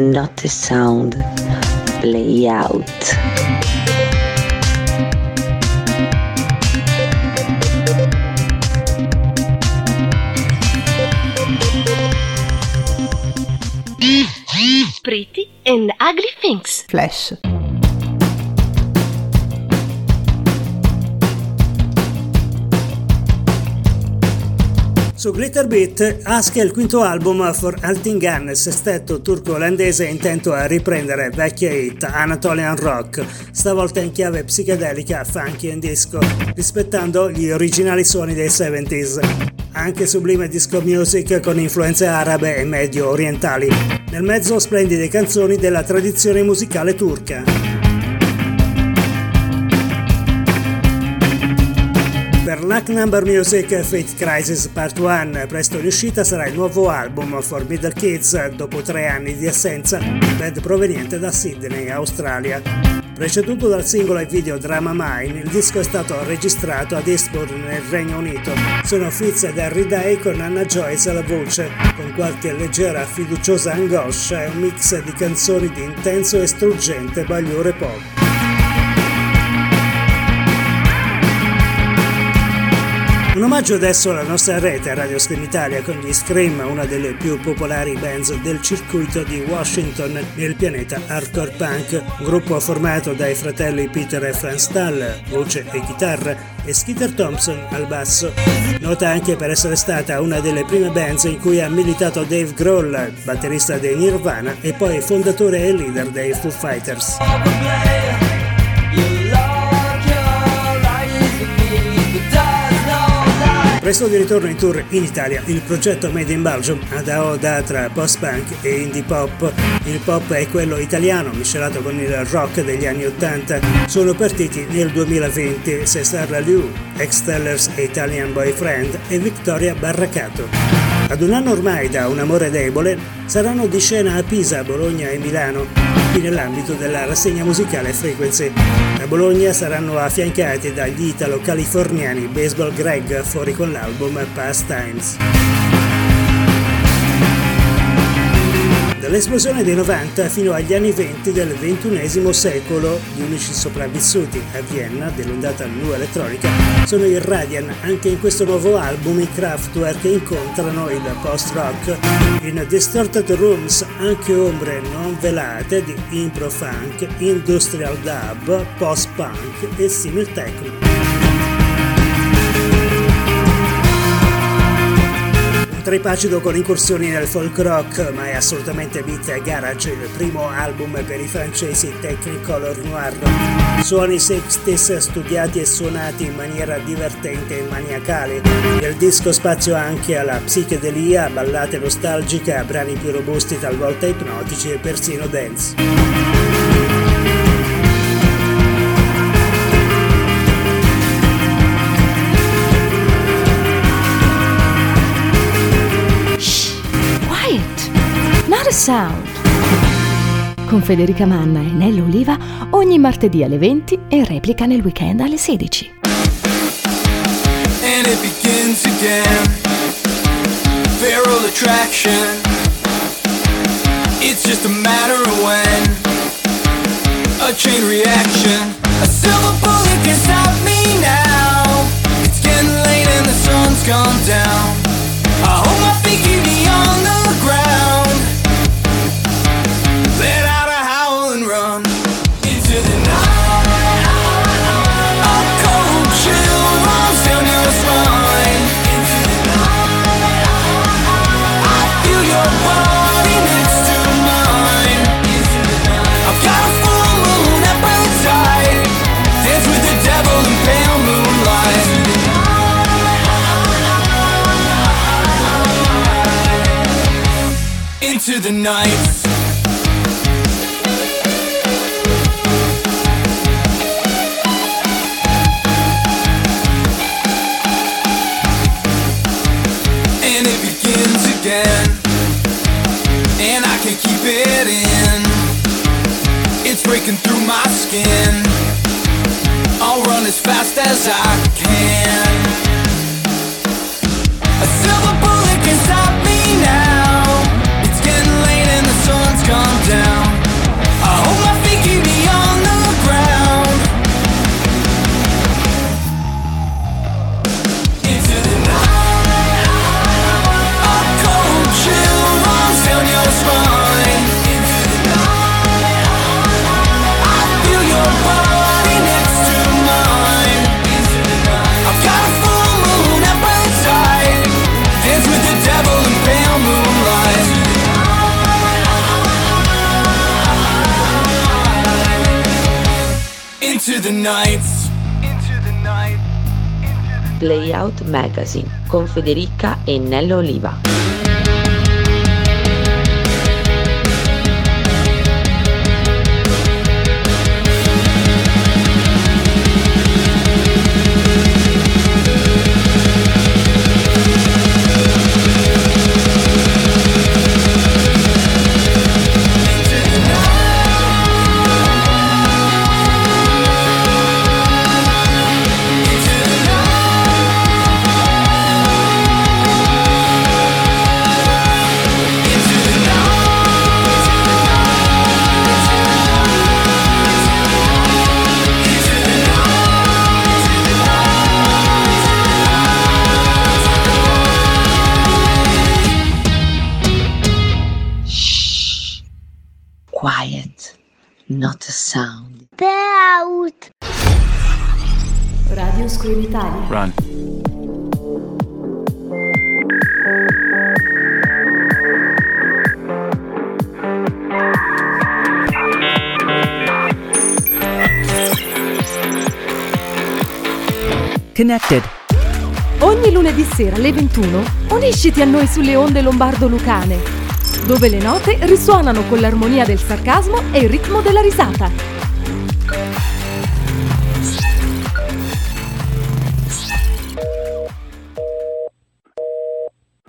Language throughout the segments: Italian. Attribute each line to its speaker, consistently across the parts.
Speaker 1: Quiet, not a sound. Play out.
Speaker 2: Pretty and Ugly Things.
Speaker 3: Flash.
Speaker 4: Su Glitter Beat, Ask è il quinto album for Altingan, sestetto turco-olandese intento a riprendere vecchie hit Anatolian Rock, stavolta in chiave psichedelica, funky e disco, rispettando gli originali suoni dei 70s. Anche sublime disco music con influenze arabe e medio orientali. Nel mezzo splendide canzoni della tradizione musicale turca. Luck Number Music Fate Crisis Part 1, presto in uscita sarà il nuovo album For Middle Kids dopo tre anni di assenza, band proveniente da Sydney, Australia. Preceduto dal singolo e video Drama Mine, il disco è stato registrato ad Eastbourne nel Regno Unito. Sono Fitz ed Harry Day con Anna Joyce alla voce, con qualche leggera fiduciosa angoscia e un mix di canzoni di intenso e struggente bagliore pop. Un omaggio adesso alla nostra rete Radio Scream Italia con gli Scream, una delle più popolari bands del circuito di Washington nel pianeta hardcore punk, gruppo formato dai fratelli Peter e Franz Stahl, voce e chitarra, e Skeeter Thompson al basso. Nota anche per essere stata una delle prime bands in cui ha militato Dave Grohl, batterista dei Nirvana e poi fondatore e leader dei Foo Fighters. Presto di ritorno in tour in Italia, il progetto Made in Belgium ad oda tra post-punk e indie pop. Il pop è quello italiano miscelato con il rock degli anni 80. Sono partiti nel 2020 Cesar Liu, ex-Stellers e Italian Boyfriend e Victoria Barracato. Ad un anno ormai da Un amore debole, saranno di scena a Pisa, Bologna e Milano, qui nell'ambito della rassegna musicale Frequency. A Bologna saranno affiancati dagli italo-californiani Baseball Greg fuori con l'album Past Times. Dall'esplosione dei 90 fino agli anni 20 del XXI secolo, gli unici sopravvissuti a Vienna dell'ondata new elettronica sono i Radian. Anche in questo nuovo album i Kraftwerk incontrano il post-rock. In Distorted Rooms anche ombre non velate di impro funk, industrial dub, post-punk e simil techno. Tripacido con incursioni nel folk rock, ma è assolutamente beat garage, il primo album per i francesi Technicolor Noir. Suoni 60s studiati e suonati in maniera divertente e maniacale. Nel disco spazio anche alla psichedelia, ballate nostalgiche, brani più robusti talvolta ipnotici e persino dance.
Speaker 5: Sound. Con Federica Manna e Nello Oliva ogni martedì alle 20 e replica nel weekend alle 16. And it begins again. Feral attraction It's just a matter of when. A chain reaction the night. and it begins again. And I can't keep it in. It's breaking through my skin. I'll run as fast as I can. Into the night. Into.
Speaker 1: Playout Magazine con Federica e Nello Oliva. Quiet, not a sound.
Speaker 3: out.
Speaker 2: Radio Screen Italia.
Speaker 6: Run.
Speaker 7: Connected.
Speaker 8: Ogni lunedì sera alle 21 unisciti a noi sulle onde lombardo-lucane dove le note risuonano con l'armonia del sarcasmo e il ritmo della risata.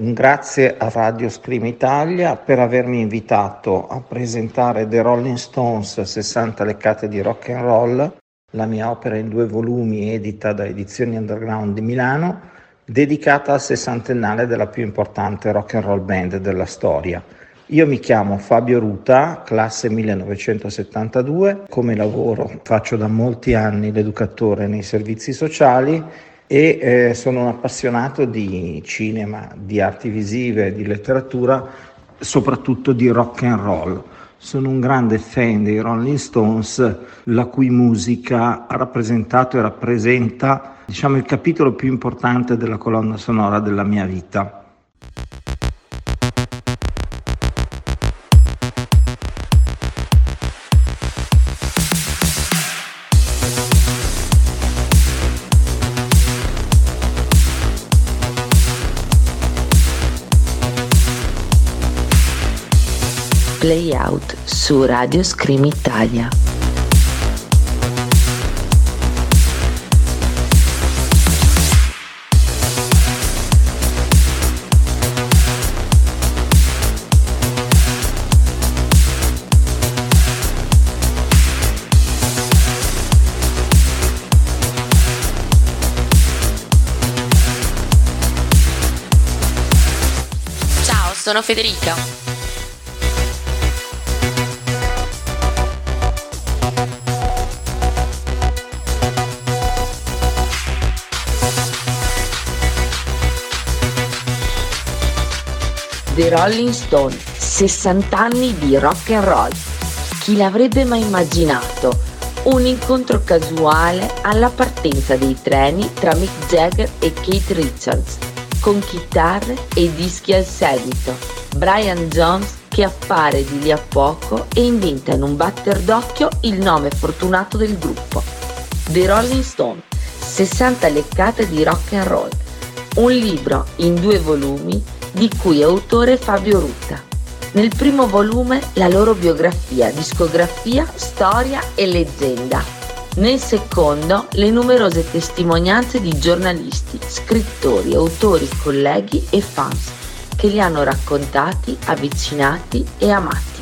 Speaker 9: Grazie a Radio Scream Italia per avermi invitato a presentare The Rolling Stones 60 leccate di rock and roll, la mia opera in due volumi edita da Edizioni Underground di Milano, dedicata al sessantennale della più importante rock and roll band della storia. Io mi chiamo Fabio Ruta, classe 1972, come lavoro faccio da molti anni l'educatore nei servizi sociali e eh, sono un appassionato di cinema, di arti visive, di letteratura, soprattutto di rock and roll. Sono un grande fan dei Rolling Stones, la cui musica ha rappresentato e rappresenta diciamo, il capitolo più importante della colonna sonora della mia vita.
Speaker 1: Playout su Radio Scream Italia.
Speaker 10: Sono Federica.
Speaker 1: The Rolling Stone, 60 anni di rock and roll. Chi l'avrebbe mai immaginato? Un incontro casuale alla partenza dei treni tra Mick Jagger e Kate Richards, con chitarre e dischi al seguito. Brian Jones che appare di lì a poco e inventa in un batter d'occhio il nome fortunato del gruppo. The Rolling Stone, 60 leccate di rock and roll. Un libro in due volumi di cui è autore Fabio Rutta. Nel primo volume la loro biografia, discografia, storia e leggenda. Nel secondo le numerose testimonianze di giornalisti, scrittori, autori, colleghi e fans che li hanno raccontati, avvicinati e amati.